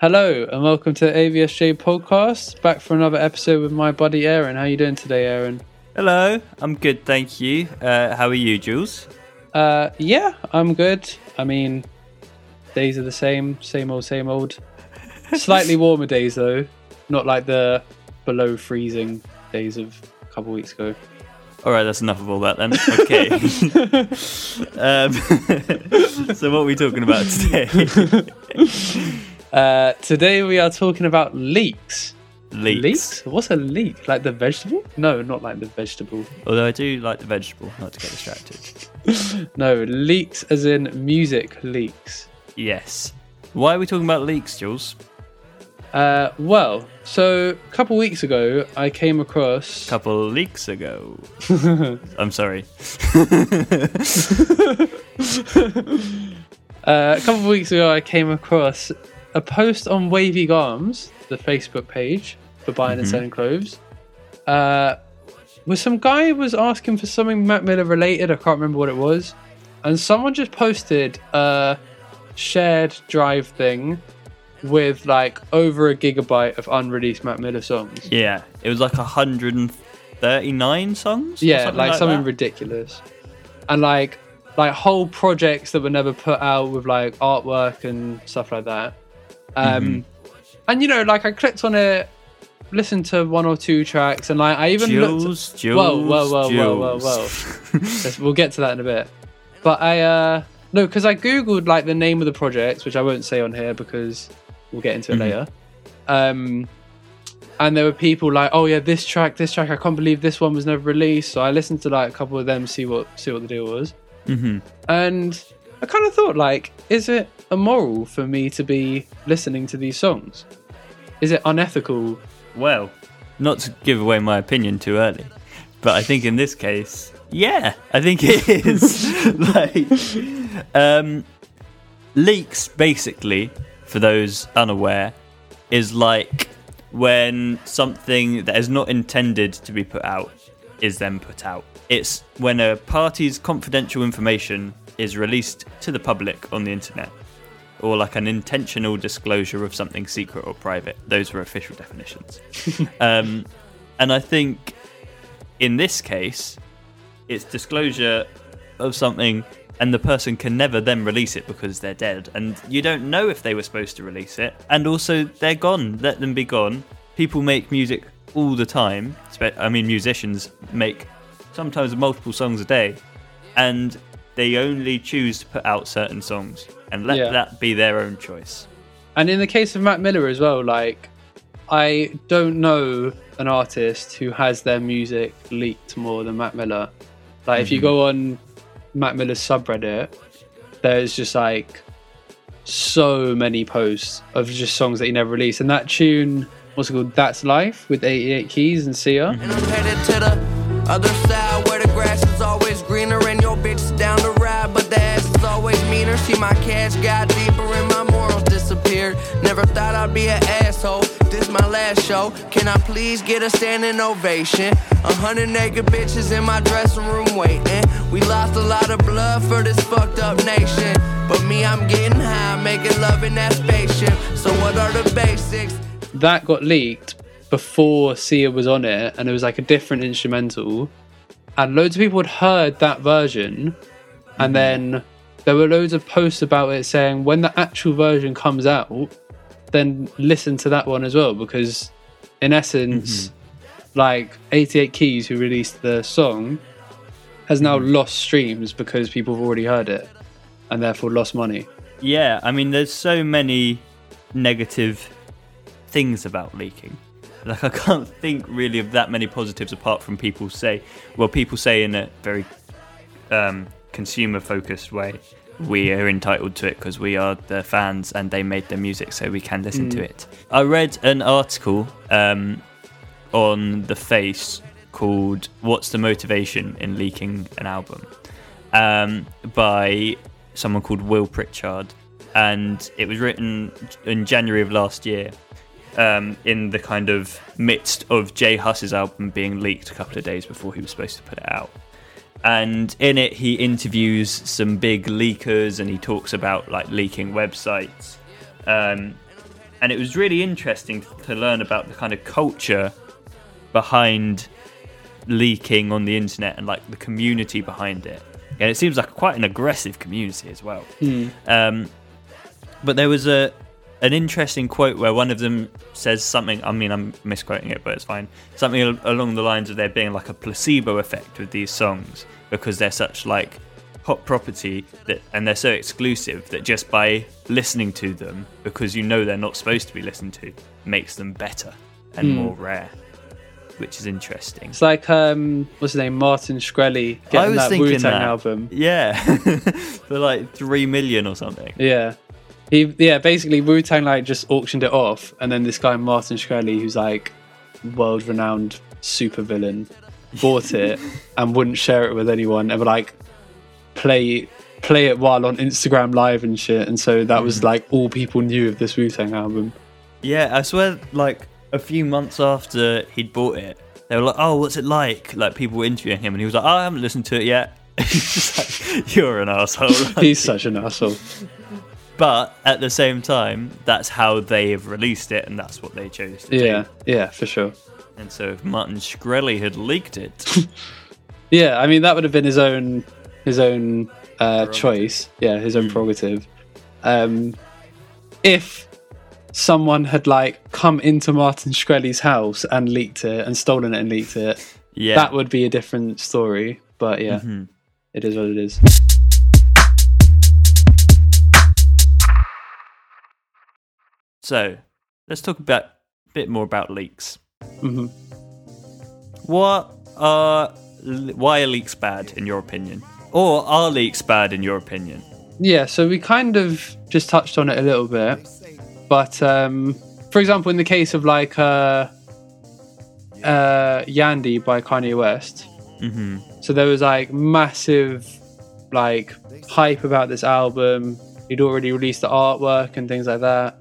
Hello and welcome to the AVSJ podcast. Back for another episode with my buddy Aaron. How are you doing today, Aaron? Hello, I'm good, thank you. Uh, how are you, Jules? Uh, yeah, I'm good. I mean, days are the same, same old, same old. Slightly warmer days though, not like the below freezing days of a couple weeks ago. All right, that's enough of all that then. Okay. um, so, what are we talking about today? Uh, today we are talking about leeks. Leeks. Leeks? What's a leek? Like the vegetable? No, not like the vegetable. Although I do like the vegetable, not to get distracted. No, leeks as in music leaks. Yes. Why are we talking about leeks, Jules? Uh, well, so a couple weeks ago, I came across. A couple leaks ago. I'm sorry. Uh, a couple of weeks ago, I came across a post on Wavy Garms, the Facebook page for buying and selling clothes, uh, where some guy was asking for something Mac Miller related. I can't remember what it was, and someone just posted a shared drive thing with like over a gigabyte of unreleased Mac Miller songs. Yeah, it was like 139 songs? Yeah, something like, something that? ridiculous, and like like whole projects that were never put out with like artwork and stuff like that. Um, Mm-hmm. and you know, like I clicked on it, listened to one or two tracks, and like I even looked. Jules, Jules, Whoa, whoa, whoa, whoa, whoa, Jules. whoa! Let's- we'll get to that in a bit. But I uh no, because I googled like the name of the project, which I won't say on here because we'll get into it Mhm. later. Um, and there were people like, "Oh yeah, this track, this track, I can't believe this one was never released." So I listened to like a couple of them, see what see what the deal was, mm-hmm. and I kind of thought like, is it immoral for me to be listening to these songs? Is it unethical? Well, not to give away my opinion too early, but I think in this case, yeah, I think it is. like, um, leaks basically, for those unaware, is like when something that is not intended to be put out is then put out. It's when a party's confidential information is released to the public on the internet or like an intentional disclosure of something secret or private. Those were official definitions. um, and I think in this case, it's disclosure of something, and the person can never then release it because they're dead, and you don't know if they were supposed to release it. And also, they're gone. Let them be gone. People make music all the time. I mean, musicians make sometimes multiple songs a day, and they only choose to put out certain songs and let Yeah. that be their own choice. And in the case of Mac Miller as well, like I don't know an artist who has their music leaked more than Mac Miller. Like if you mm-hmm. go on Mac Miller's subreddit, there's just like so many posts of just songs that he never released. And that tune, what's it called? That's Life with 88 Keys and Sia. And See, my cash got deeper and my morals disappeared. Never thought I'd be an asshole. This my last show. Can I please get a standing ovation? A hundred naked bitches in my dressing room waiting. We lost a lot of blood for this fucked up nation. But me, I'm getting high, making love in that spaceship. So what are the basics? that got leaked before Sia was on it, and it was like a different instrumental, and loads of people had heard that version, and mm-hmm. then there were loads of posts about it saying when the actual version comes out, then listen to that one as well because, in essence, like 88 Keys, who released the song, has now lost streams because people have already heard it, and therefore lost money. Yeah, I mean, there's so many negative things about leaking. Like, I can't think really of that many positives apart from people say, well, people say in a very um, consumer focused way, we are entitled to it because we are the fans and they made the music, so we can listen to it. I read an article um, on The Face called What's the Motivation in Leaking an Album? um, by someone called Will Pritchard. And it was written in January of last year um, in the kind of midst of J Hus's album being leaked a couple of days before he was supposed to put it out. And in it, he interviews some big leakers and he talks about like leaking websites. Um, and it was really interesting to learn about the kind of culture behind leaking on the internet and like the community behind it. And it seems like quite an aggressive community as well. Um, but there was a an interesting quote where one of them says something. I mean, I'm misquoting it, but it's fine. Something al- along the lines of there being like a placebo effect with these songs because they're such like hot property that and they're so exclusive that just by listening to them because you know they're not supposed to be listened to makes them better and more rare which is interesting It's like um, what's his name, Martin Shkreli I getting was that Wu Tang album. yeah for like 3 million or something Yeah. He yeah, basically Wu Tang like just auctioned it off and then this guy Martin Shkreli who's like world renowned supervillain bought it and wouldn't share it with anyone and would like play play it while on Instagram live and shit and so that Mm. was like all people knew of this Wu Tang album. Yeah, I swear, like a few months after he'd bought it, they were like, "Oh, what's it like?" Like people were interviewing him, and he was like, "Oh, I haven't listened to it yet." Like, You're an asshole. He's such an asshole. But at the same time, that's how they have released it, and that's what they chose to Yeah, do. yeah, yeah, for sure. And so, if Martin Shkreli had leaked it, Yeah, I mean that would have been his own his own uh, choice. Yeah, his Hmm. own prerogative. Um, if someone had like come into Martin Shkreli's house and leaked it and stolen it and leaked it, yeah, that would be a different story. But yeah, Mhm. it is what it is. So, let's talk about a bit more about leaks. hmm What are why are leaks bad in your opinion, or are leaks bad in your opinion? Yeah, so we kind of just touched on it a little bit, but um, for example, in the case of like uh, uh, Yandhi by Kanye West, hmm So there was like massive like hype about this album. He'd already released the artwork and things like that.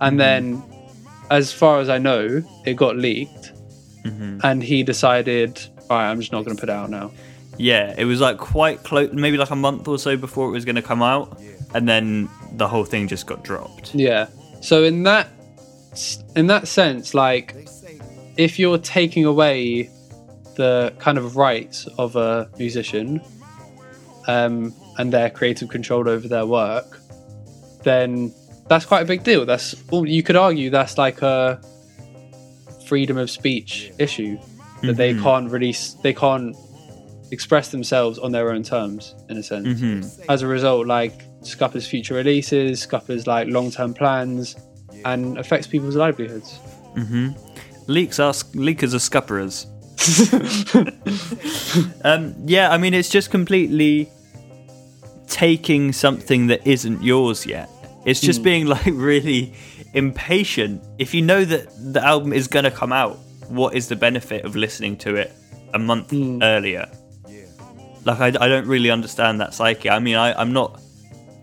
And then as far as I know, it got leaked hmm and he decided, all right, I'm just not going to put it out now. Yeah, it was like quite close, maybe like a month or so before it was going to come out, and then the whole thing just got dropped. Yeah. So in that in that sense, like if you're taking away the kind of rights of a musician um, and their creative control over their work, then that's quite a big deal. That's you could argue that's like a freedom of speech issue that they Mhm. can't release, they can't express themselves on their own terms in a sense hmm as a result, like scuppers future releases, scuppers like long term plans, and affects people's livelihoods. hmm Leaks are leakers are scupperers. um, yeah, I mean it's just completely taking something that isn't yours yet. It's just being like really impatient. If you know that the album is going to come out, what is the benefit of listening to it a month earlier? Like I, I don't really understand that psyche. I mean, I, I'm not.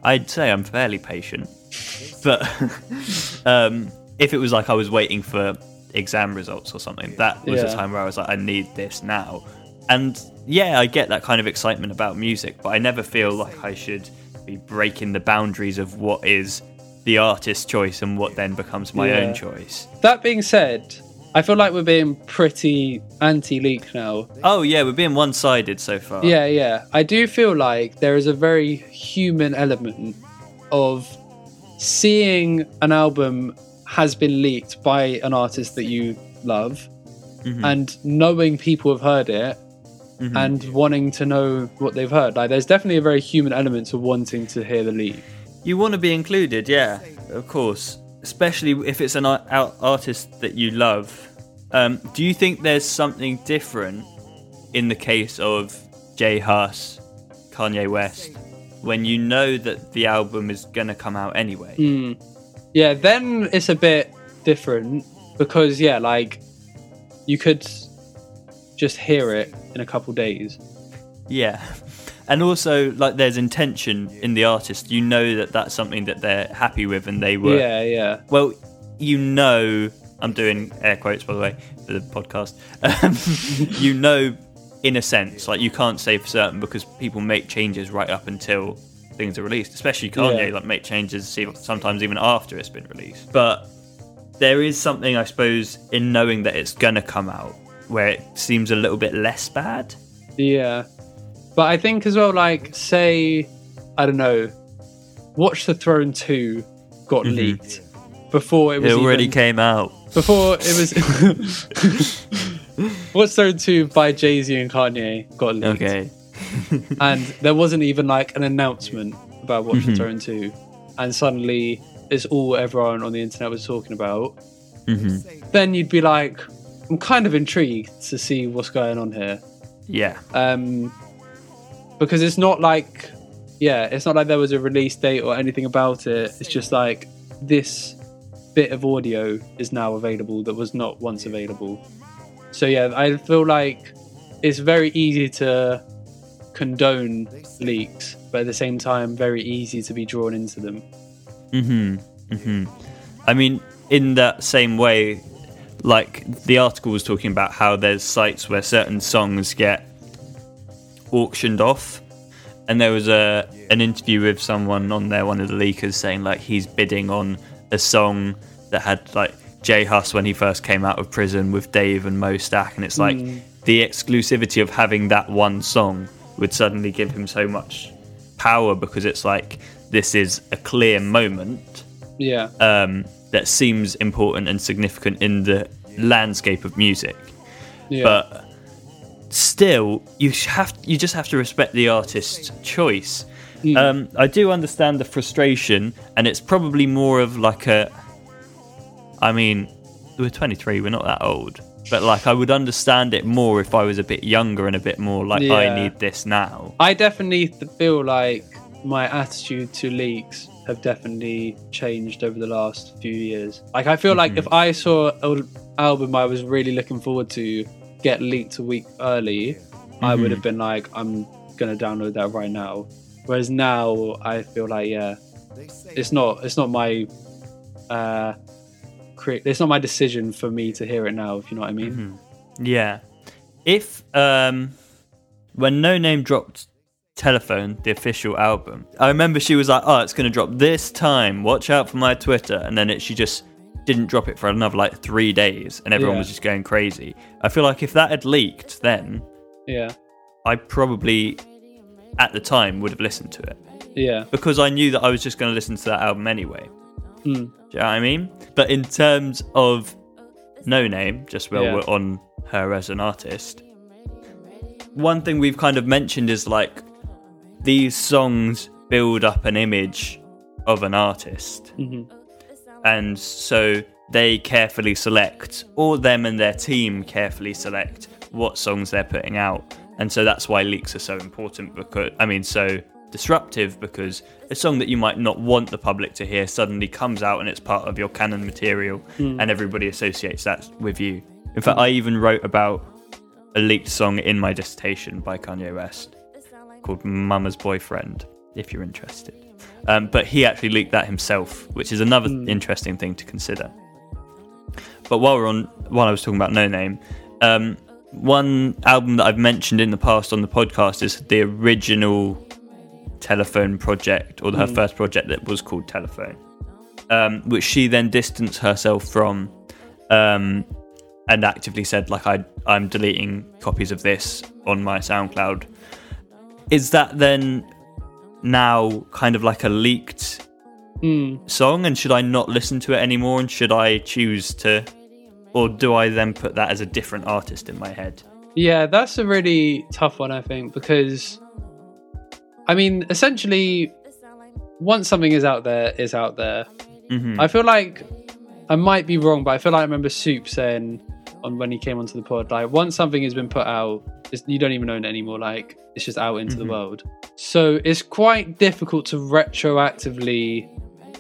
I'd say I'm fairly patient, but um, if it was like I was waiting for exam results or something, that was a Yeah. time where I was like, I need this now. And yeah, I get that kind of excitement about music, but I never feel like I should be breaking the boundaries of what is the artist's choice and what then becomes my Yeah. own choice. That being said, I feel like we're being pretty anti leak now. Oh yeah, we're being one-sided so far. Yeah, yeah. I do feel like there is a very human element of seeing an album has been leaked by an artist that you love Mhm. and knowing people have heard it Mhm. and wanting to know what they've heard. Like, there's definitely a very human element to wanting to hear the leak. You want to be included, yeah, of course. Especially if it's an ar- out- artist that you love. Um, do you think there's something different in the case of J Hus, Kanye West, when you know that the album is going to come out anyway? Mm. Yeah, then it's a bit different because yeah, like you could just hear it in a couple days. Yeah. And also, like, there's intention in the artist. You know that that's something that they're happy with and they were Yeah, yeah. Well, you know, I'm doing air quotes by the way for the podcast. Um, you know, in a sense, like you can't say for certain because people make changes right up until things are released. Especially Kanye, Yeah. like make changes see- sometimes even after it's been released. But there is something, I suppose, in knowing that it's gonna come out where it seems a little bit less bad. Yeah. But I think as well, like, say, I don't know, Watch the Throne 2 got leaked before it Mm-hmm. It already even- came out. before it was Watch Throne 2 by Jay-Z and Kanye got leaked. Okay. And there wasn't even like an announcement about Watch Mm-hmm. the Throne 2. And suddenly it's all everyone on the internet was talking about. hmm Then you'd be like, I'm kind of intrigued to see what's going on here. Yeah. um, because it's not like yeah it's not like there was a release date or anything about it. It's just like this bit of audio is now available that was not once available. So yeah i feel like it's very easy to condone leaks but at the same time very easy to be drawn into them. Hmm hmm I mean, in that same way, like the article was talking about how there's sites where certain songs get auctioned off, and there was a an interview with someone on there, one of the leakers, saying like he's bidding on a song that had like J Hus when he first came out of prison with Dave and MoStack, and it's like the exclusivity of having that one song would suddenly give him so much power because it's like this is a clear moment. Yeah. Um, that seems important and significant in the landscape of music. yeah But still, you have you just have to respect the artist's choice. Um, I do understand the frustration, and it's probably more of like a. I mean, we're 23, we're not that old, but like I would understand it more if I was a bit younger and a bit more like I need this now. I definitely feel like my attitude to leaks have definitely changed over the last few years. Like I feel like if I saw an album I was really looking forward to get leaked a week early, I would have been like, I'm gonna download that right now. Whereas now I feel like yeah, it's not it's not my uh cre- it's not my decision for me to hear it now, if you know what I mean. Yeah. If um when Noname dropped Telephone, the official album, I remember she was like, "Oh, it's going to drop this time. Watch out for my Twitter." And then it she just didn't drop it for another like 3 days and everyone Yeah. was just going crazy. I feel like if that had leaked then, Yeah. I probably at the time would have listened to it Yeah. because I knew that I was just going to listen to that album anyway. Mm. Do you know what I mean? But in terms of Noname, just while Yeah. we're on her as an artist, one thing we've kind of mentioned is like these songs build up an image of an artist. Mhm. And so they carefully select, or them and their team carefully select what songs they're putting out. And so that's why leaks are so important because, I mean, so disruptive because a song that you might not want the public to hear suddenly comes out and it's part of your canon material and everybody associates that with you. In fact, I even wrote about a leaked song in my dissertation by Kanye West called Mama's Boyfriend, if you're interested. Um, but he actually leaked that himself, which is another interesting thing to consider. But while we're on, while I was talking about Noname, um, one album that I've mentioned in the past on the podcast is the original Telephone project, or her first project that was called Telephone, um, which she then distanced herself from, um, and actively said like I I'm deleting copies of this on my SoundCloud. Is that then now kind of like a leaked Mm. song and should I not listen to it anymore and should I choose to or do I then put that as a different artist in my head? Yeah, that's a really tough one, I think, because I mean, essentially, once something is out there, is out there. Mhm. I feel like I might be wrong, but I feel like I remember Soup saying on when he came onto the pod, like once something has been put out, it's, you don't even own it anymore. Like it's just out into the world. So it's quite difficult to retroactively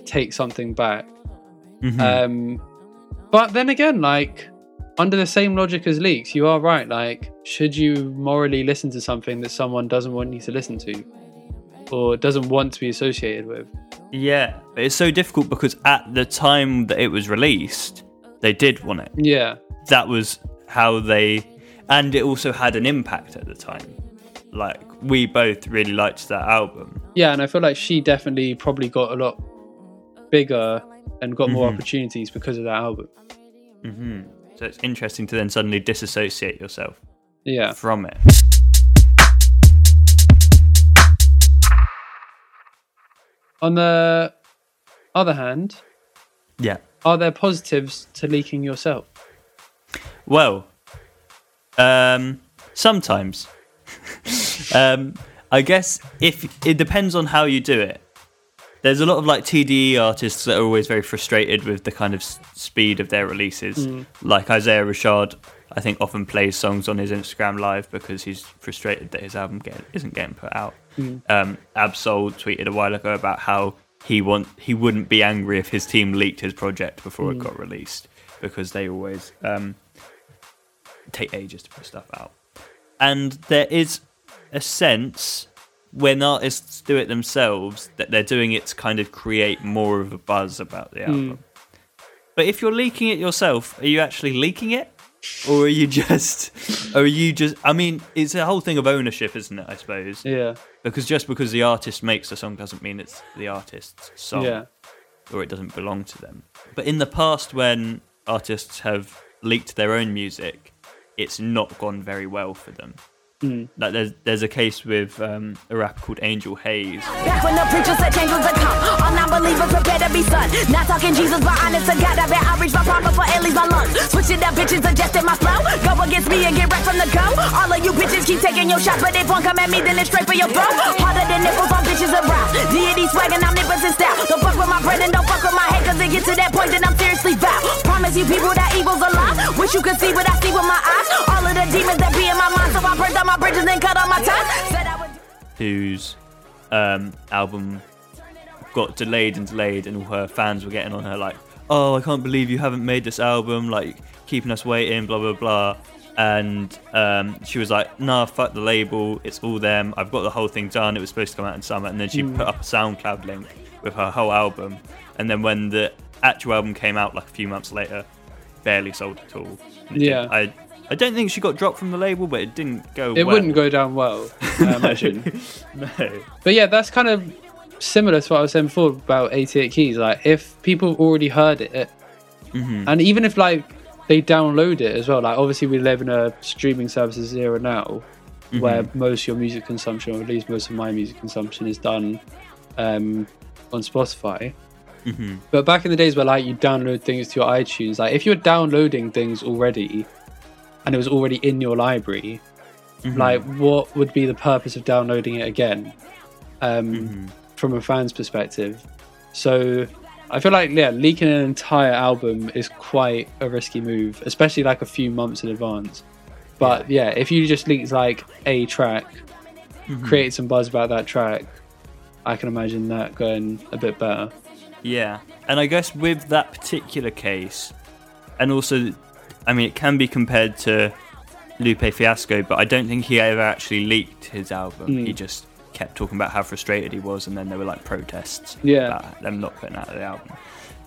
take something back. Mhm. Um, but then again, like under the same logic as leaks, you are right. Like, should you morally listen to something that someone doesn't want you to listen to, or doesn't want to be associated with? yeah, it's so difficult because at the time that it was released, they did want it. Yeah, That was how they and it also had an impact at the time. Like we both really liked that album. yeah, and I feel like she definitely probably got a lot bigger and got more Mhm. opportunities because of that album. hmm So it's interesting to then suddenly disassociate yourself Yeah. from it. On the other hand, Yeah. are there positives to leaking yourself? Well, um, sometimes. um, I guess if it depends on how you do it. There's a lot of like TDE artists that are always very frustrated with the kind of s- speed of their releases. Like Isaiah Rashad, I think often plays songs on his Instagram live because he's frustrated that his album get, isn't getting put out. Um, Ab-Soul tweeted a while ago about how he want he wouldn't be angry if his team leaked his project before it got released because they always um, take ages to put stuff out. And there is a sense when artists do it themselves that they're doing it to kind of create more of a buzz about the hmm. album. But if you're leaking it yourself, are you actually leaking it? Or are you just are you just I mean, it's a whole thing of ownership, isn't it, I suppose? Yeah. Because just because the artist makes the song doesn't mean it's the artist's song Yeah. or it doesn't belong to them. But in the past, when artists have leaked their own music, it's not gone very well for them. Like there's there's a case with um, a rapper called Angel Haze. Back when the preacher said change was to come. All non-believers prepare to be son. Not talking Jesus, but honest to God, I bet I reach my leaves my lungs. Switching up bitches, adjusting my flow. Go against me and get right from the go. All of you bitches keep taking your shots, but if one come at me, then it's straight for your throat. Harder than nipples on bitches around. Deity swagging, I'm and style. Don't fuck with my bread and don't fuck with my head, cause it get to that point, then I'm seriously vow. Promise you people that evil's a lie. Wish you could see what I see with my eyes. All of the demons that be in my mind, so I burned down my bridges and cut all my ties. Whose um, album got delayed and delayed, and all her fans were getting on her like, "Oh, I can't believe you haven't made this album! Like, keeping us waiting, blah blah blah." And um, she was like, "Nah, fuck the label. It's all them. I've got the whole thing done. It was supposed to come out in summer." And then she put up a SoundCloud link with her whole album. And then when the actual album came out, like a few months later, barely sold at all. Yeah. I I don't think she got dropped from the label, but it didn't go. It well. wouldn't go down well, I imagine. No. But yeah, that's kind of similar to what I was saying before about 88 Keys. Like, if people already heard it, mm-hmm. and even if like they download it as well, like obviously we live in a streaming services era now, where mm-hmm. most of your music consumption, or at least most of my music consumption, is done um, on Spotify. Mm-hmm. But back in the days where like you download things to your iTunes, like if you're downloading things already, and it was already in your library, like what would be the purpose of downloading it again? Um, from a fan's perspective. So i feel like yeah leaking an entire album is quite a risky move especially like a few months in advance. But yeah, if you just leaked like a track create some buzz about that track i can imagine that going a bit better. Yeah, and I guess with that particular case, and also, I mean, it can be compared to Lupe Fiasco, but I don't think he ever actually leaked his album. Mm. He just kept talking about how frustrated he was, and then there were like protests Yeah. about them not putting out the album.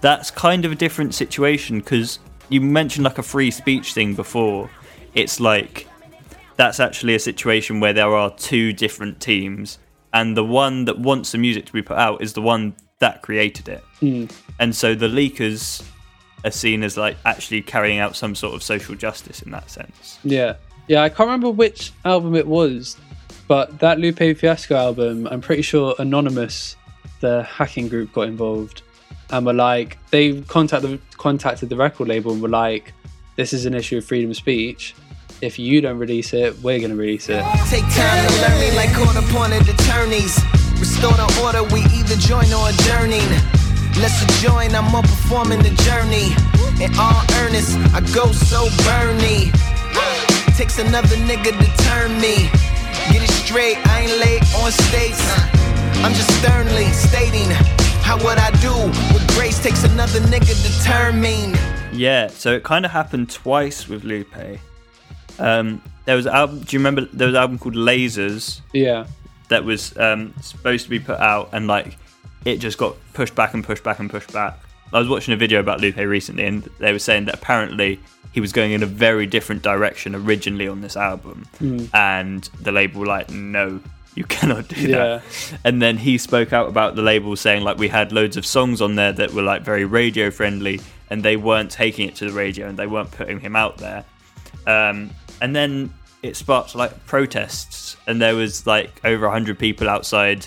That's kind of a different situation because you mentioned like a free speech thing before. It's like that's actually a situation where there are two different teams, and the one that wants the music to be put out is the one that created it. Hmm. And so the leakers are seen as like actually carrying out some sort of social justice in that sense. Yeah. Yeah, I can't remember which album it was, but that Lupe Fiasco album, I'm pretty sure Anonymous, the hacking group, got involved and were like, they contacted, contacted the record label and were like, this is an issue of freedom of speech. If you don't release it, we're going to release it. Take time to learn me like court appointed attorneys. Restore the order, we either join or adjourning. Let's join, I'm on performing the journey. In all earnest, I go so burny. Takes another nigga to turn me. Get it straight, I ain't late on stakes. I'm just sternly stating how what I do with grace takes another nigga to turn me. Yeah, so it kind of happened twice with Lupe. Um, there was an album. Do you remember? There was an album called Lasers Yeah. that was um, supposed to be put out, and like it just got pushed back and pushed back and pushed back. I was watching a video about Lupe recently, and they were saying that apparently he was going in a very different direction originally on this album, and the label were like, no, You cannot do Yeah. that. And then he spoke out about the label saying like we had loads of songs on there that were like very radio friendly and they weren't taking it to the radio and they weren't putting him out there. Um, and then it sparked like protests and there was like over 100 people outside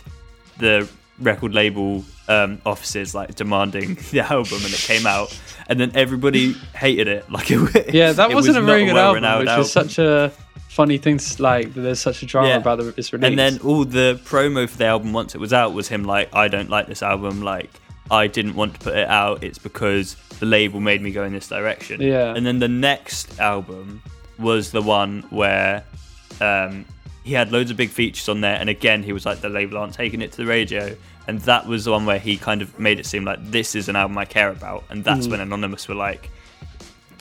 the record label um, offices like demanding the album and it came out and then everybody hated it like it, Yeah, that it was wasn't a very good album, which is such a funny thing. To, like, there's such a drama Yeah. about the, its release. and then all the promo for the album once it was out was him like i don't like this album like i didn't want to put it out it's because the label made me go in this direction Yeah. and then the next album was the one where um, he had loads of big features on there and again he was like the label aren't taking it to the radio and that was the one where he kind of made it seem like this is an album i care about and that's when anonymous were like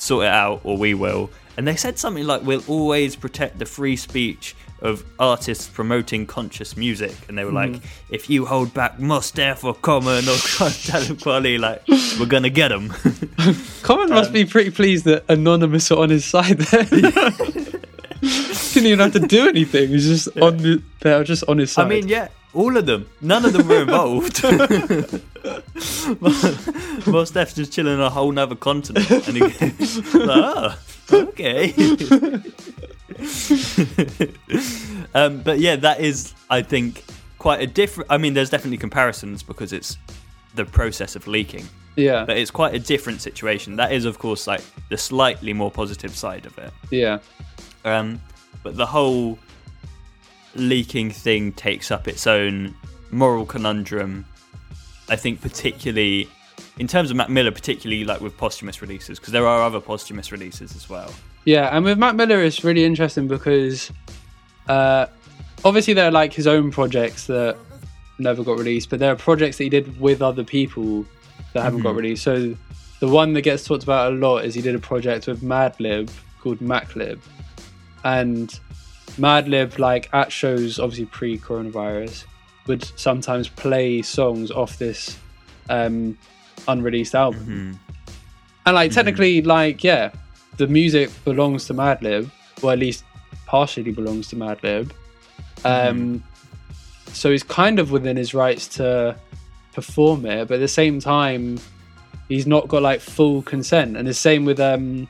sort it out or we will. And they said something like, we'll always protect the free speech of artists promoting conscious music. And they were like, if you hold back Mos Def or Common or Talib Kweli, like, we're going to get them. Common must um, be pretty pleased that Anonymous are on his side there. Didn't even have to do anything. He's just on the, they're just on his side. I mean, yeah, all of them. None of them were involved. Mos Def's just chilling on a whole nother continent. And he goes, ah, okay. um, but yeah, that is, I think, quite a different. I mean, there's definitely comparisons because it's the process of leaking, yeah, but it's quite a different situation. That is, of course, like the slightly more positive side of it. yeah, Um, but the whole leaking thing takes up its own moral conundrum. I think, particularly in terms of Mac Miller, particularly like with posthumous releases, because there are other posthumous releases as well. yeah. And with Mac Miller, it's really interesting because uh, obviously there are like his own projects that never got released, but there are projects that he did with other people that haven't got released. So the one that gets talked about a lot is he did a project with Madlib called Maclib, and Madlib, like at shows, obviously pre-coronavirus, would sometimes play songs off this um, unreleased album. And like technically, like yeah, the music belongs to Madlib, or at least partially belongs to Madlib. Um, so he's kind of within his rights to perform it, but at the same time, he's not got like full consent. And the same with um,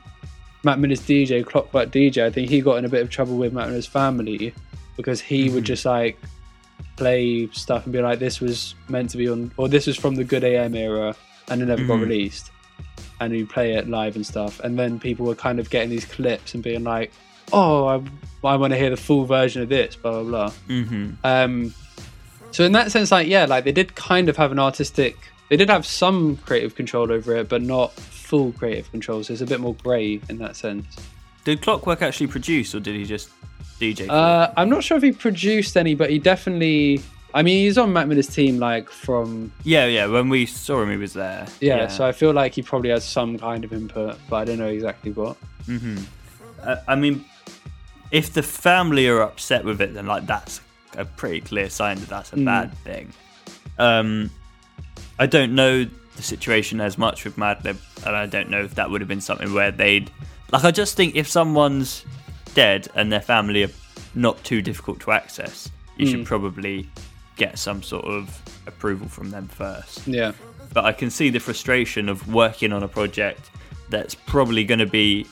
Mac Miller's DJ, Clockwork DJ. I think he got in a bit of trouble with Mac Miller's family because he would just like play stuff and be like, "This was meant to be on," or "This was from the GO:OD AM era," and it never got released. And he'd play it live and stuff, and then people were kind of getting these clips and being like, "Oh, I, I want to hear the full version of this," blah blah blah. Mm-hmm. Um, so in that sense, like yeah, like they did kind of have an artistic, they did have some creative control over it, but not full creative control. So it's a bit more grey in that sense. Did Clockwork actually produce, or did he just DJ? Uh, I'm not sure if he produced any, but he definitely. I mean, he's on Mac Miller's team, like from yeah, yeah. When we saw him, he was there. yeah, So I feel like he probably has some kind of input, but I don't know exactly what. Uh, I mean, if the family are upset with it, then like that's a pretty clear sign that that's a bad thing. Um, I don't know the situation as much with Madlib, and I don't know if that would have been something where they'd like. I just think if someone's dead and their family are not too difficult to access, you should probably get some sort of approval from them first Yeah, but I can see the frustration of working on a project that's probably going to be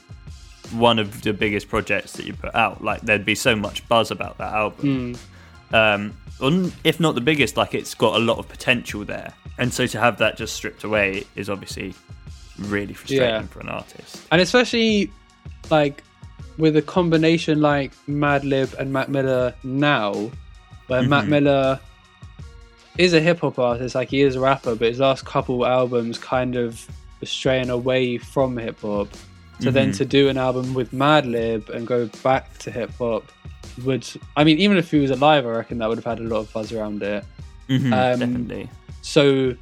one of the biggest projects that you put out. Like there'd be so much buzz about that album, um, if not the biggest, like it's got a lot of potential there. And so to have that just stripped away is obviously really frustrating Yeah. for an artist. and especially like with a combination like Madlib and Mac Miller now, where Mac mm-hmm. Miller is a hip hop artist, like he is a rapper, but his last couple albums kind of straying away from hip hop. So then mm-hmm. to do an album with Madlib and go back to hip hop would, I mean, even if he was alive, I reckon that would have had a lot of buzz around it. Mhm, Um, definitely. So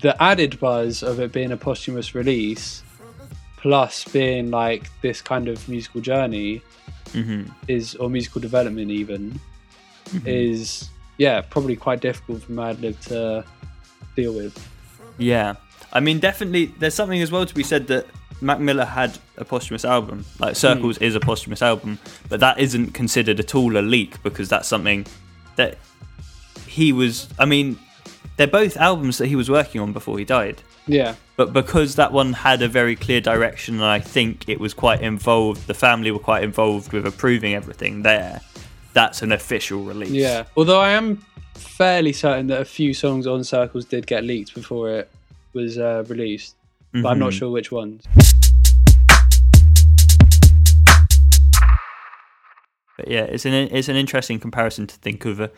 the added buzz of it being a posthumous release, plus being like this kind of musical journey, hmm is or musical development even, is yeah probably quite difficult for Madlib to deal with. Yeah, I mean, definitely. There's something as well to be said that Mac Miller had a posthumous album. Like Circles is a posthumous album, but that isn't considered at all a leak because that's something that he was. I mean, they're both albums that he was working on before he died. Yeah. But because that one had a very clear direction, and I think it was quite involved, the family were quite involved with approving everything there. That's an official release. Yeah. Although I am fairly certain that a few songs on Circles did get leaked before it was uh, released, but I'm not Mhm. sure which ones. But yeah, it's an it's an interesting comparison to think of a,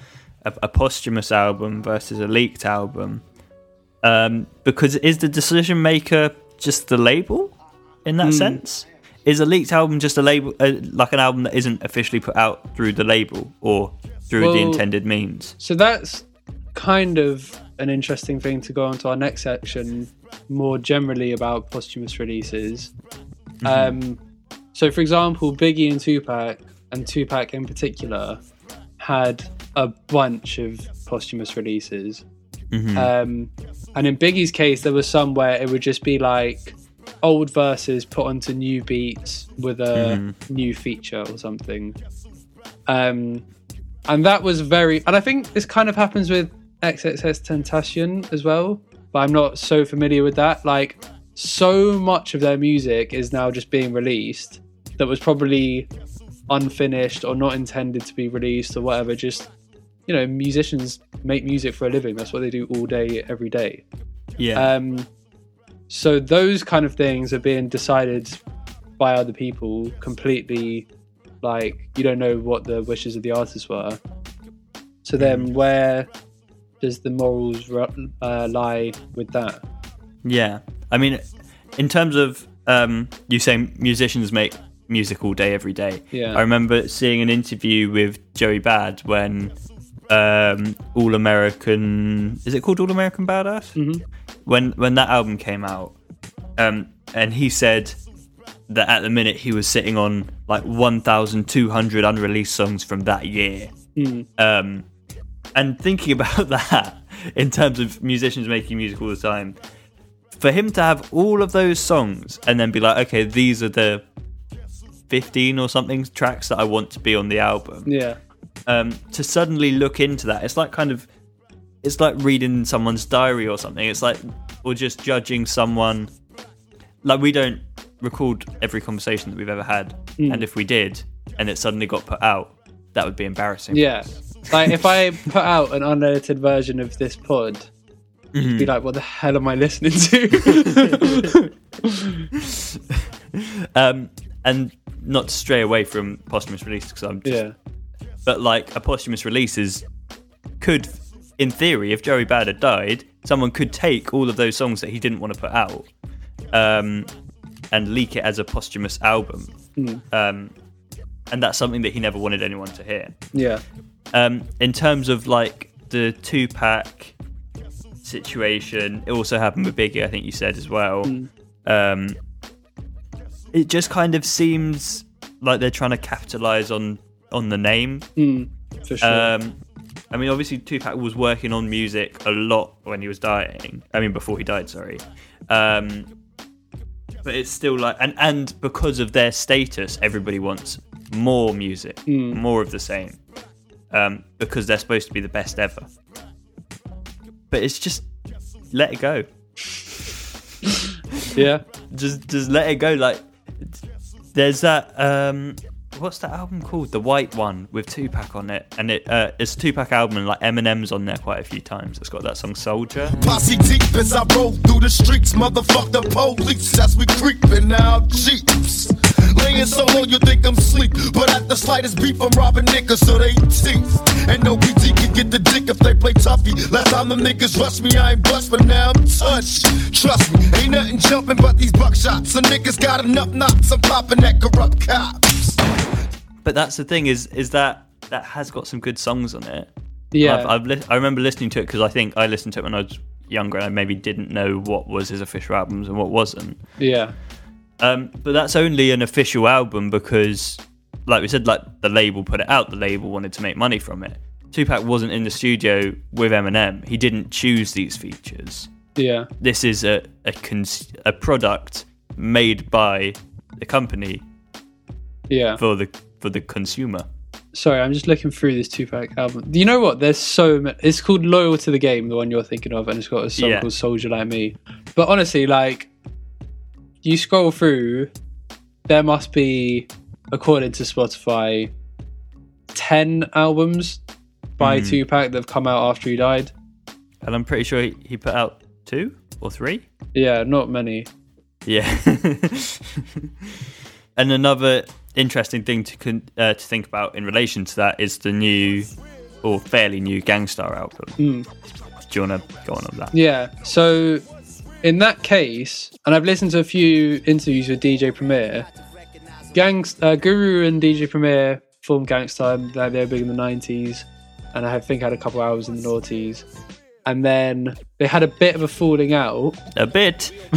a, a posthumous album versus a leaked album, um, because is the decision maker just the label in that Hmm. sense? Is a leaked album just a label, uh, like an album that isn't officially put out through the label or through the intended means? So that's kind of an interesting thing to go on to our next section, more generally about posthumous releases. Um, so, for example, Biggie and Tupac, and Tupac in particular, had a bunch of posthumous releases. Mhm. Um, and in Biggie's case, there was some where it would just be like old verses put onto new beats with a new feature or something. Um, and that was very, and I think this kind of happens with XXXTentacion as well, but I'm not so familiar with that. Like, so much of their music is now just being released that was probably unfinished or not intended to be released or whatever. Just, you know, musicians make music for a living. That's what they do all day, every day. yeah, Um, so those kind of things are being decided by other people completely. Like you don't know what the wishes of the artists were. So then, where does the morals uh, lie with that? yeah. I mean, in terms of um, you saying musicians make music all day, every day. Yeah. I remember seeing an interview with Joey Bad when um, All American is it called All American Badass? Mhm. When when that album came out, um, and he said that at the minute he was sitting on like 1,200 unreleased songs from that year. Mm. Um, and thinking about that in terms of musicians making music all the time, for him to have all of those songs and then be like, okay, these are the 15 or something tracks that I want to be on the album, Yeah, um, to suddenly look into that, it's like kind of, it's like reading someone's diary or something. It's like, or just judging someone. Like, we don't record every conversation that we've ever had. And if we did, and it suddenly got put out, that would be embarrassing. yeah. Like if I put out an unedited version of this pod, you'd be like, "What the hell am I listening to?" um, and not to stray away from posthumous releases because I'm just, yeah, but like a posthumous release is could, in theory, if Joey Bad had died, someone could take all of those songs that he didn't want to put out, um, and leak it as a posthumous album, um, and that's something that he never wanted anyone to hear. yeah, Um, in terms of like the Tupac situation, it also happened with Biggie. I think you said as well. Um, it just kind of seems like they're trying to capitalize on on the name. mm, for sure. Um, I mean, obviously Tupac was working on music a lot when he was dying. I mean, before he died, sorry. Um, but it's still like, and and because of their status, everybody wants more music, more of the same, um, because they're supposed to be the best ever. But it's just let it go. yeah, Just just let it go. Like there's that. Um, what's that album called? The White One with Tupac on it, and it uh, it's a Tupac album, and like Eminem's on there quite a few times. It's got that song Soldier. Posse deep as I roll through the streets, motherfuck the police as we creeping out jeeps. Laying so low you think I'm sleep, but at the slightest beef I'm robbing niggas so they teeth. And no BT can get the dick if they play toughy. Last time them niggas rushed me, I ain't bust, but now I'm touched. Trust me, ain't nothing jumping but these buckshots. Some niggas got enough knots, I'm popping that corrupt cops. But that's the thing is is that that has got some good songs on it. yeah. I've, I've li- I remember listening to it because I think I listened to it when I was younger and I maybe didn't know what was his official albums and what wasn't. yeah. Um, but that's only an official album because, like we said, like the label put it out. The label wanted to make money from it. Tupac wasn't in the studio with Eminem. He didn't choose these features. Yeah, This is a a, cons- a product made by the company yeah, for the for the consumer. sorry, I'm just looking through this Tupac album. You know what? There's so many. It's called Loyal to the Game, the one you're thinking of, and it's got a song Yeah. called Soldier Like Me. But honestly, like, you scroll through, there must be, according to Spotify, 10 albums by Hmm. Tupac that have come out after he died. And I'm pretty sure he, he put out two or three. Yeah, not many. Yeah. and another interesting thing to con- uh, to think about in relation to that is the new or fairly new Gang Starr album. Mm. Do you want to go on on that? Yeah. So in that case, and I've listened to a few interviews with DJ Premier. Gangs, uh, Guru and DJ Premier formed Gang Starr. They they were big in the '90s, and I think had a couple hours in the noughties. And then they had a bit of a falling out, A bit.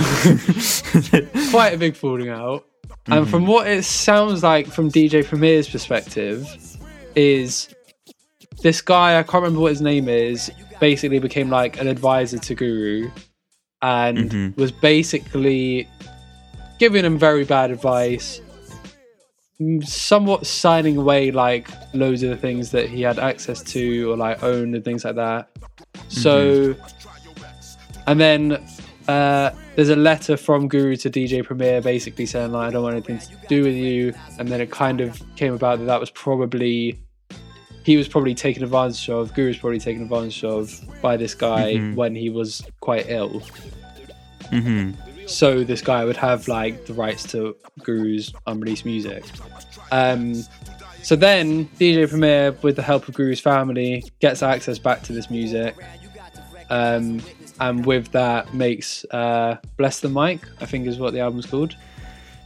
quite a big falling out. And from what it sounds like from DJ Premier's perspective, is this guy I can't remember what his name is. Basically, became like an advisor to Guru, and Mhm. was basically giving him very bad advice, somewhat signing away like loads of the things that he had access to or like owned and things like that. So, and then uh, there's a letter from Guru to DJ Premier basically saying like I don't want anything to do with you, and then it kind of came about that that was probably he was probably taken advantage of. Guru was probably taken advantage of by this guy Mhm. when he was quite ill. hmm So this guy would have like the rights to Guru's unreleased music. Um, so then DJ Premier, with the help of Guru's family, gets access back to this music. Um, and with that makes uh, Bless the Mic, I think is what the album's called.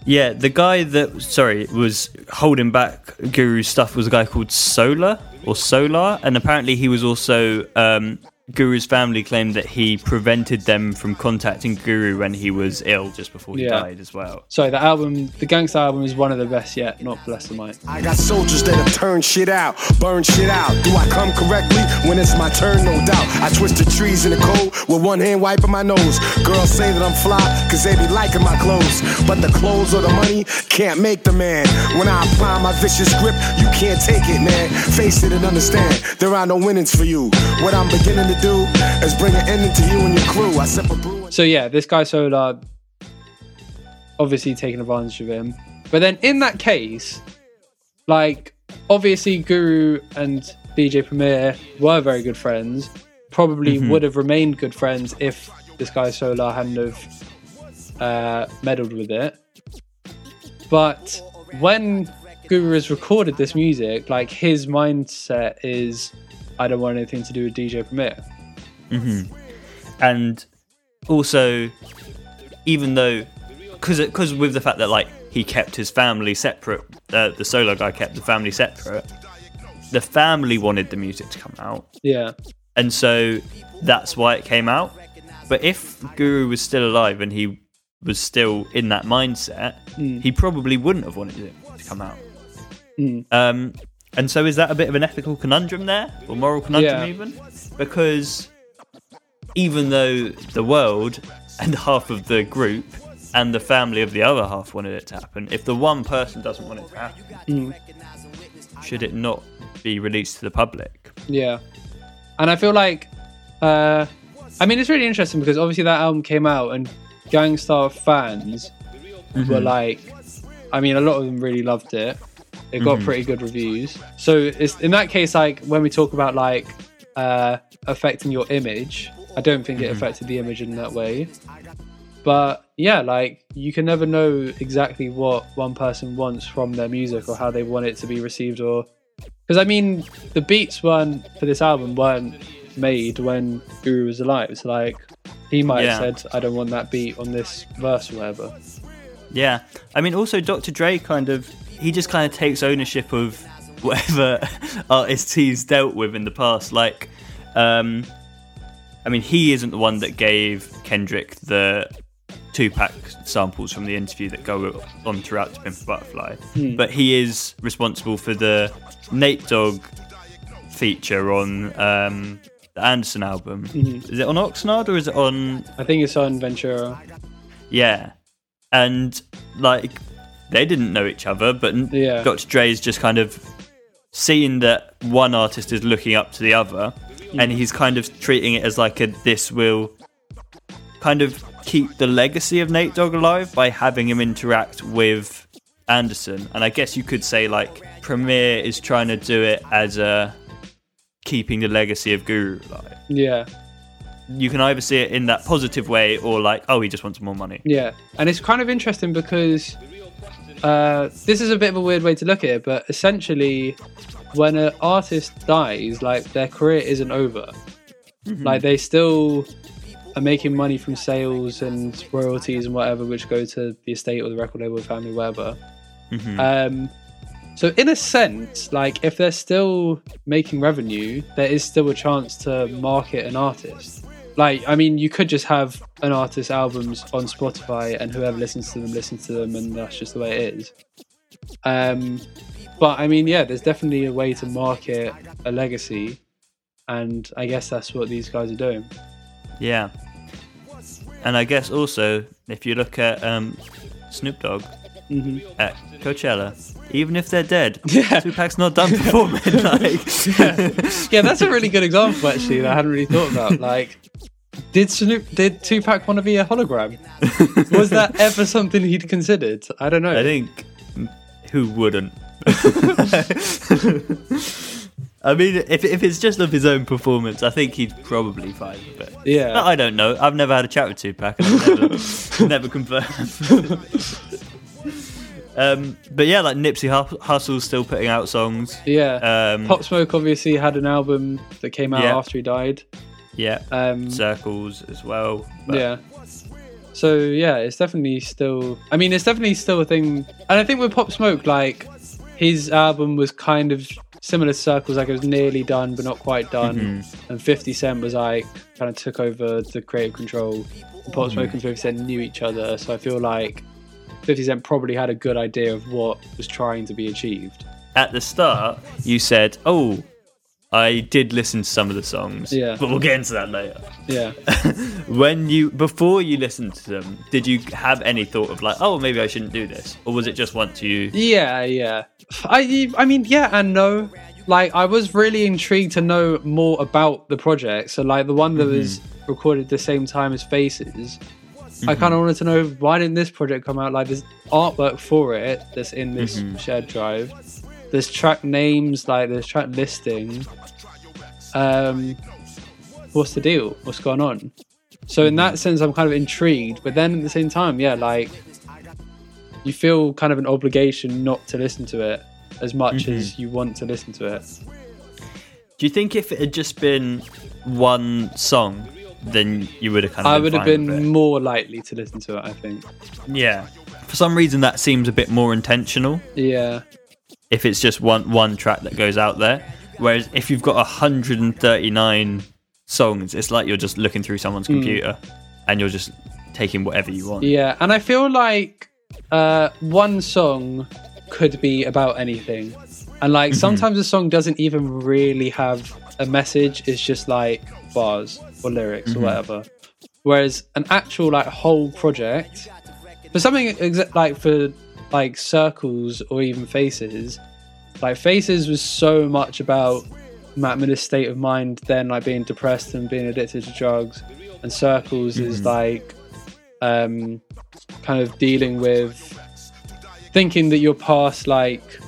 Yeah, the guy that sorry was holding back Guru's stuff was a guy called Solar or Solar, and apparently he was also um, Guru's family claimed that he prevented them from contacting Guru when he was ill just before he Yeah. died as well. Sorry, the album, the Gang Starr album, is one of the best yet. Not Bless the Mic. I got soldiers that'll turn shit out, burn shit out. Do I come correctly when it's my turn? No doubt. I twist the trees in the cold with one hand wiping my nose. Girls say that I'm fly, cause they be liking my clothes. But the clothes or the money can't make the man. When I apply my vicious grip, you can't take it, man. Face it and understand, there are no winnings for you. What I'm beginning to do is bring an ending to you and your crew. I sip a brew. and- So yeah, this guy Solar obviously taking advantage of him. But then in that case, like obviously Guru and DJ Premier were very good friends. Probably would have remained good friends if this guy Solar hadn't have uh, meddled with it. But when Guru has recorded this music, like his mindset is, I don't want anything to do with DJ Premier. and also even though because because with the fact that like he kept his family separate uh, the Solar guy kept the family separate the family wanted the music to come out. Yeah, and so that's why it came out. But if guru was still alive and he was still in that mindset he probably wouldn't have wanted it to come out. Mm. um and so is that a bit of an ethical conundrum there or moral conundrum Yeah. even because even though the world and half of the group and the family of the other half wanted it to happen, if the one person doesn't want it to happen, Mm. should it not be released to the public? Yeah, and I feel like, uh, I mean, it's really interesting because obviously that album came out and Gang Starr fans were like, I mean, a lot of them really loved it. It got pretty good reviews. So it's in that case, like when we talk about like uh, affecting your image, I don't think it affected the image in that way. But yeah, like you can never know exactly what one person wants from their music or how they want it to be received or because I mean, the beats weren't for this album weren't made when Guru was alive. So like, he might Yeah. have said, "I don't want that beat on this verse or whatever." Yeah, I mean, also Dr. Dre kind of he just kind of takes ownership of whatever artists he's dealt with in the past. Like, um, I mean, he isn't the one that gave Kendrick the Tupac samples from the interview that go on throughout to Pimp Butterfly, but he is responsible for the Nate Dogg feature on um, the Anderson album. Is it on Oxnard or is it on I think it's on Ventura. yeah. And like they didn't know each other, but Yeah. Dr. Dre's just kind of seeing that one artist is looking up to the other, and mm. he's kind of treating it as like a this will kind of keep the legacy of Nate Dogg alive by having him interact with Anderson. And I guess you could say like Premier is trying to do it as a keeping the legacy of Guru alive. Yeah, You can either see it in that positive way or like, oh, he just wants more money. yeah, and it's kind of interesting because uh, this is a bit of a weird way to look at it, but essentially, when an artist dies, like their career isn't over. Like they still are making money from sales and royalties and whatever, which go to the estate or the record label family, whatever. Um, so in a sense, like if they're still making revenue, there is still a chance to market an artist. Like, I mean, you could just have an artist's albums on Spotify, and whoever listens to them listens to them, and that's just the way it is. Um, but I mean, yeah, there's definitely a way to market a legacy, and I guess that's what these guys are doing. Yeah. And I guess also, if you look at um, Snoop Dogg hmm at Coachella, even if they're dead, Yeah. Tupac's not done performing. like, Yeah, that's a really good example actually that I hadn't really thought about. Like, did Snoop, did Tupac want to be a hologram? Was that ever something he'd considered? I don't know. I think who wouldn't? I mean, if, if it's just of his own performance, I think he'd probably fight it. Yeah. I don't know. I've never had a chat with Tupac. And I've never, never confirmed. Um, but yeah, like Nipsey Hus- Hussle's still putting out songs. yeah. Um, Pop Smoke obviously had an album that came out Yeah. after he died. Yeah. Um, Circles as well. But yeah. So yeah, it's definitely still. I mean, it's definitely still a thing. And I think with Pop Smoke, like his album was kind of similar to Circles, like it was nearly done but not quite done. Mm-hmm. And 50 Cent was like kind of took over the creative control. And Pop Smoke and 50 Cent knew each other, so I feel like 50 Cent probably had a good idea of what was trying to be achieved. At the start, you said, "Oh, I did listen to some of the songs." Yeah. But we'll get into that later. Yeah. When you before you listened to them, did you have any thought of like, "Oh, maybe I shouldn't do this," or was it just once you? Yeah, yeah. I I mean, yeah and no. Like I was really intrigued to know more about the project. So like the one that mm-hmm. was recorded at the same time as Faces, I kind of mm-hmm. wanted to know why didn't this project come out? Like there's artwork for it that's in this mm-hmm. shared drive. There's track names, like there's track listing. Um, what's the deal? What's going on? So in that mm-hmm. sense, I'm kind of intrigued. But then at the same time, yeah, like you feel kind of an obligation not to listen to it as much as you want to listen to it. Do you think if it had just been one song, then you would have kind of? I would have been more likely to listen to it, I think. Yeah. For some reason, that seems a bit more intentional. Yeah. If it's just one one track that goes out there, whereas if you've got 139 songs, it's like you're just looking through someone's computer, and you're just taking whatever you want. Hmm. Yeah, and I feel like uh, one song could be about anything. And like sometimes a song doesn't even really have a message, it's just like bars or lyrics or whatever. Whereas an actual like whole project for something exa- like for like circles or even faces, like faces was so much about Mac Miller's state of mind then like being depressed and being addicted to drugs. And circles is like um kind of dealing with thinking that you're past like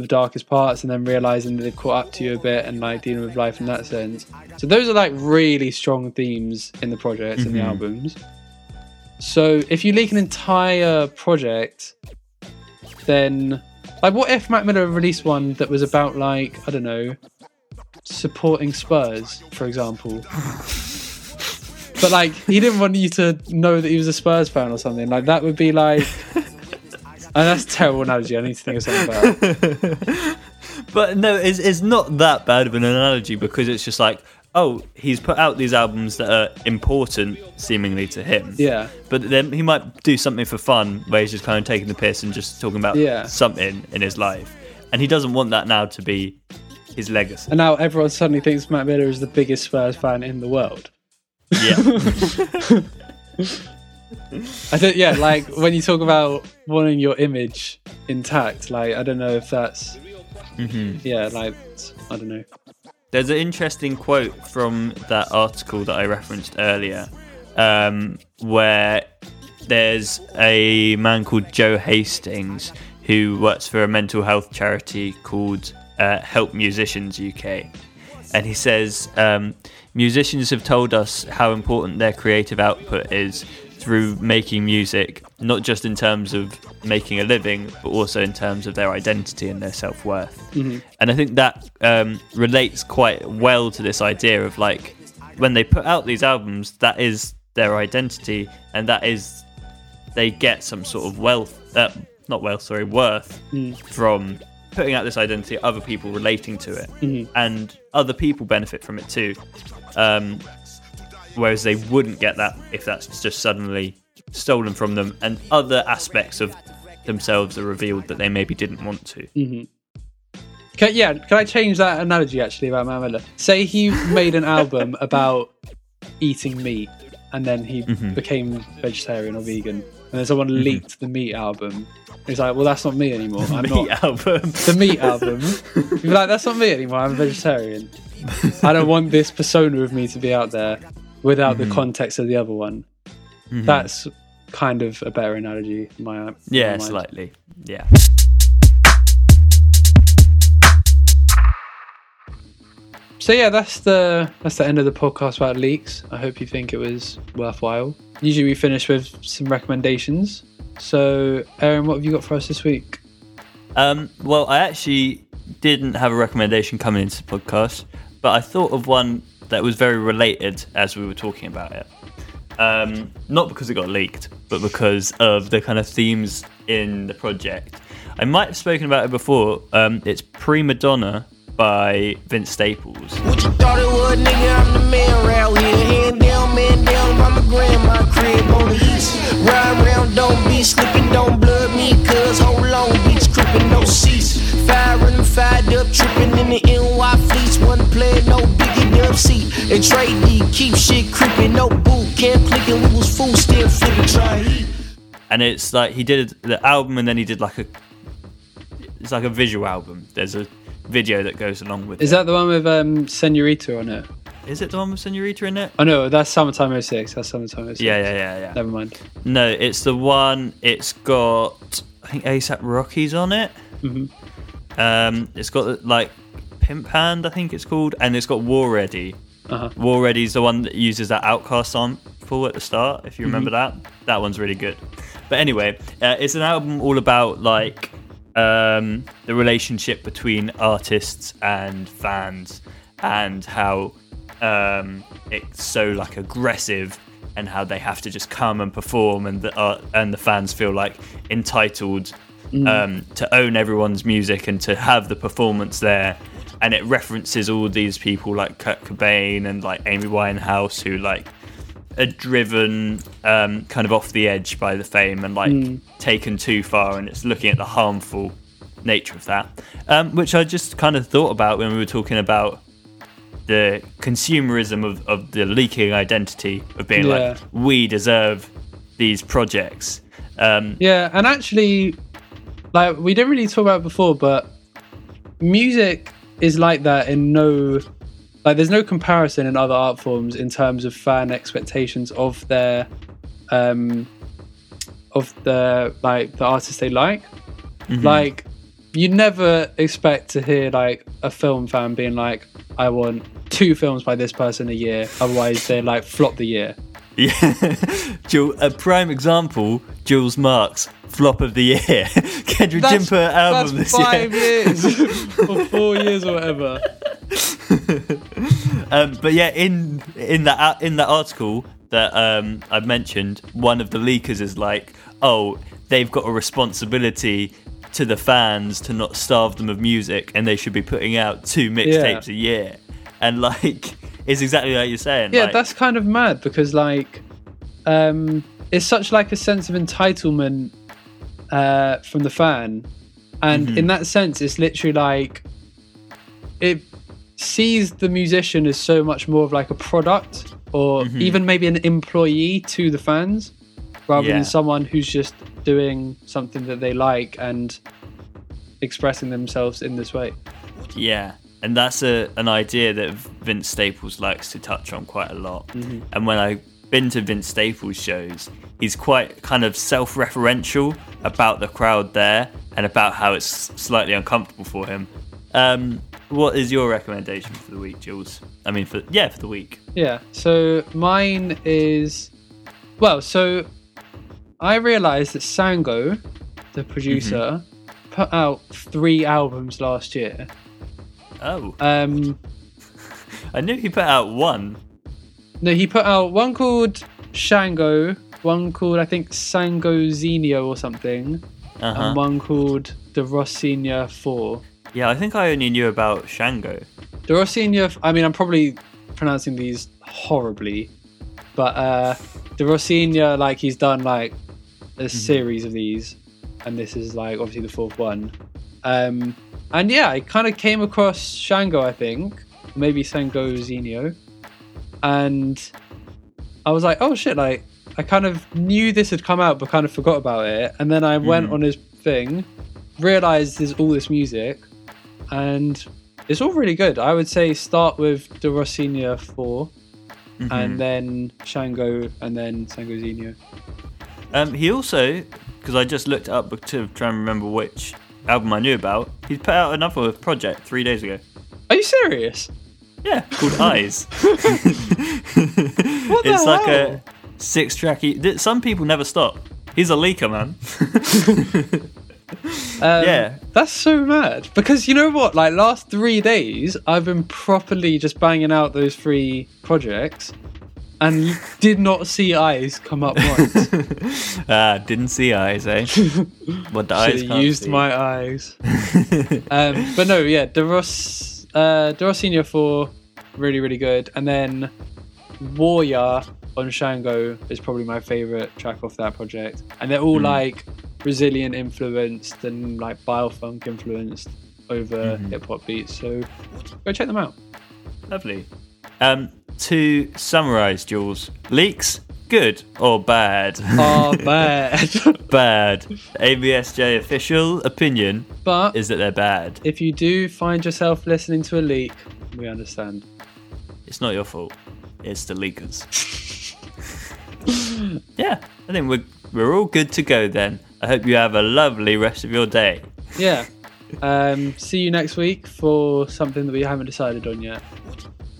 the darkest parts and then realizing that they've caught up to you a bit and like dealing with life in that sense. So those are like really strong themes in the projects and the mm-hmm. albums. So if you leak an entire project, then like what if Mac Miller released one that was about like, I don't know, supporting Spurs, for example. But like he didn't want you to know that he was a Spurs fan or something. Like that would be like and that's a terrible analogy. I need to think of something better. But no, it's, it's not that bad of an analogy because it's just like, oh, he's put out these albums that are important, seemingly to him. Yeah. But then he might do something for fun where he's just kind of taking the piss and just talking about Yeah. something in his life. And he doesn't want that now to be his legacy. And now everyone suddenly thinks Mac Miller is the biggest Spurs fan in the world. Yeah. I don't yeah, like when you talk about wanting your image intact, like I don't know if that's yeah, like I don't know. There's an interesting quote from that article that I referenced earlier, um, where there's a man called Joe Hastings who works for a mental health charity called uh, Help Musicians UK. And he says um, musicians have told us how important their creative output is through making music, not just in terms of making a living, but also in terms of their identity and their self worth. And I think that um, relates quite well to this idea of like when they put out these albums, that is their identity, and that is they get some sort of wealth, uh, not wealth, sorry, worth from putting out this identity, other people relating to it, and other people benefit from it too. Um, whereas they wouldn't get that if that's just suddenly stolen from them, and other aspects of themselves are revealed that they maybe didn't want to. Can, yeah, can I change that analogy actually about Mac? Say he made an album about eating meat, and then he Mm-hmm. became vegetarian or vegan, and then someone Mm-hmm. leaked the meat album. He's like, "Well, that's not me anymore. I'm Meat not album. the meat album." Like, "That's not me anymore. I'm a vegetarian. I don't want this persona of me to be out there without Mm-hmm. the context of the other one." That's kind of a better analogy. My yeah, my slightly. Yeah. So yeah, that's the that's the end of the podcast about leaks. I hope you think it was worthwhile. Usually we finish with some recommendations. So Aaron, what have you got for us this week? Um, well, I actually didn't have a recommendation coming into the podcast, but I thought of one that was very related as we were talking about it. Um, not because it got leaked, but because of the kind of themes in the project. I might have spoken about it before. Um, it's Prima Donna by Vince Staples. What you thought it was, nigga? I'm the man round here. Hand down, man down grandma crib on the east. Ride don't be slipping, don't blood me, cuz no and fired up, tripping in the And trade D, keep shit creeping, no boot camp clicking. We was full still flipping, try heat. and it's like he did the album and then he did like a it's like a visual album there's a video that goes along with Is it that the one with um Senorita on it? is it the one with senorita in it Oh no, that's Summertime 06. That's Summertime 06. yeah yeah yeah yeah Never mind. no it's the one it's got i think A$AP Rocky's on it um it's got like pimp hand i think it's called and it's got war ready Uh-huh. war ready's the one that uses that OutKast sample at the start if you remember that. That one's really good. But anyway uh, it's an album all about like um, the relationship between artists and fans and how um, it's so like aggressive and how they have to just come and perform and the art and the fans feel like entitled um, to own everyone's music and to have the performance there and it references all these people like Kurt Cobain and like Amy Winehouse who like are driven um, kind of off the edge by the fame and like taken too far, and it's looking at the harmful nature of that, um, which I just kind of thought about when we were talking about the consumerism of, of the leaking identity of being Yeah. like we deserve these projects. Um, Yeah, and actually, like we didn't really talk about before, but music is like that in no, like there's no comparison in other art forms in terms of fan expectations of their, um, of the like the artists they like. Like, you never expect to hear like a film fan being like, "I want two films by this person a year," otherwise they like flop the year. Yeah, a prime example: Jules Marks flop of the year, Kendrick That's, Jimper album that's this five year. years or four years or whatever. Um, but yeah, in in that in that article that um, I've mentioned, one of the leakers is like, "Oh, they've got a responsibility to the fans to not starve them of music, and they should be putting out two mixtapes a year." And like, it's exactly like you're saying. Yeah, like, that's kind of mad because like, um, it's such like a sense of entitlement uh, from the fan, and in mm-hmm. that sense, it's literally like it sees the musician as so much more of like a product or mm-hmm. even maybe an employee to the fans rather Yeah. than someone who's just doing something that they like and expressing themselves in this way. Yeah, and that's a an idea that Vince Staples likes to touch on quite a lot. Mm-hmm. And when I've been to Vince Staples shows, he's quite kind of self-referential about the crowd there and about how it's slightly uncomfortable for him. Um, what is your recommendation for the week, Jules? I mean, for yeah, for the week. Yeah. So mine is well. So I realized that Sango, the producer, put out three albums last year. Oh, Um, I knew he put out one. No, he put out one called Shango, one called I think Sango Zenio or something, Uh-huh. and one called the Rocinha Four. Yeah, I think I only knew about Shango. The Rocinha. I mean, I'm probably pronouncing these horribly, but uh, the Rocinha, like he's done like a series of these, and this is like obviously the fourth one. Um, and yeah, I kind of came across Shango, I think, maybe Sango Zenio, and I was like, oh shit, like I kind of knew this had come out, but kind of forgot about it, and then I went on his thing, realized there's all this music, and it's all really good. I would say start with the Rocinha 4 and then Shango and then Sango Zenio. Um, he also, because I just looked it up to try and remember which album I knew about, he's put out another project three days ago. Are you serious? Yeah, called Eyes. What the it's like hell? a six track. E- some people never stop. He's a leaker, man. Um, yeah. That's so mad. Because you know what? Like last three days, I've been properly just banging out those three projects and did not see eyes come up once. ah, didn't see eyes, eh? what the eyes used see. my eyes. um, but no, yeah, De Ross, uh, Rocinha 4, really, really good. And then Warrior on Shango is probably my favorite track off that project. And they're all Hmm. like Brazilian influenced and like baile funk influenced over Mm-hmm. hip hop beats. So go check them out. Lovely. Um, to summarise, Jules, leaks, good or bad? Oh, bad. bad. ABSJ official opinion but is that they're bad. if you do find yourself listening to a leak, we understand. It's not your fault. It's the leakers. yeah, I think we're we're all good to go then. I hope you have a lovely rest of your day. Yeah. Um, see you next week for something that we haven't decided on yet.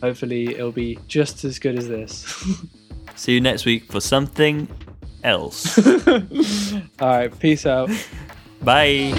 Hopefully, it'll be just as good as this. See you next week for something else. All right, peace out. Bye.